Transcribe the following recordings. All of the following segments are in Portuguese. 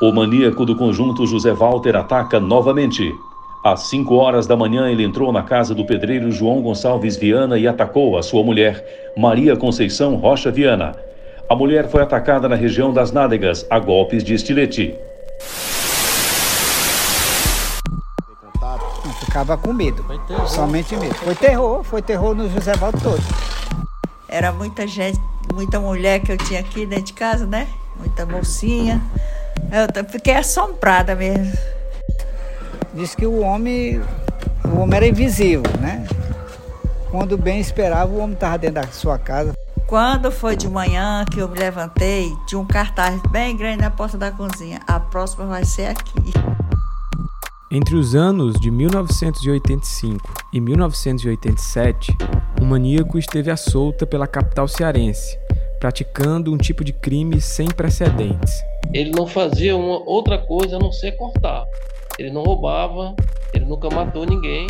O maníaco do conjunto José Walter ataca novamente. Às 5 horas da manhã, ele entrou na casa do pedreiro João Gonçalves Viana e atacou a sua mulher, Maria Conceição Rocha Viana. A mulher foi atacada na região das nádegas a golpes de estilete. Ficava com medo, somente medo. Foi terror, foi terror no José Valdo todo. Era muita gente, muita mulher que eu tinha aqui dentro de casa, né? Muita mocinha. Eu fiquei assombrada mesmo. Diz que o homem, o homem era invisível, né? Quando bem esperava, o homem estava dentro da sua casa. Quando foi de manhã que eu me levantei, tinha um cartaz bem grande na porta da cozinha. A próxima vai ser aqui. Entre os anos de 1985 e 1987, o maníaco esteve à solta pela capital cearense, praticando um tipo de crime sem precedentes. Ele não fazia uma outra coisa a não ser cortar. Ele não roubava, ele nunca matou ninguém.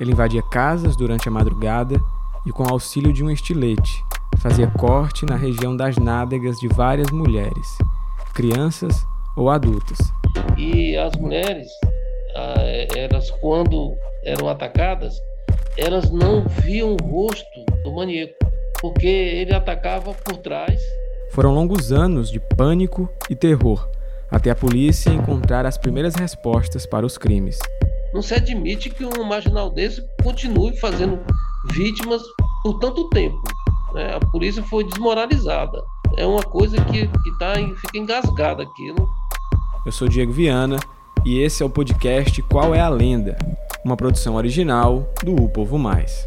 Ele invadia casas durante a madrugada e, com auxílio de um estilete, fazia corte na região das nádegas de várias mulheres, crianças ou adultas. E as mulheres, ah, elas quando eram atacadas, elas não viam o rosto do maníaco, porque ele atacava por trás. Foram longos anos de pânico e terror até a polícia encontrar as primeiras respostas para os crimes. Não se admite que um marginal desse continue fazendo vítimas por tanto tempo. Né? A polícia foi desmoralizada. É uma coisa que, que tá, fica engasgada aquilo. Eu sou Diego Viana e esse é o podcast Qual é a Lenda? Uma produção original do O Povo Mais.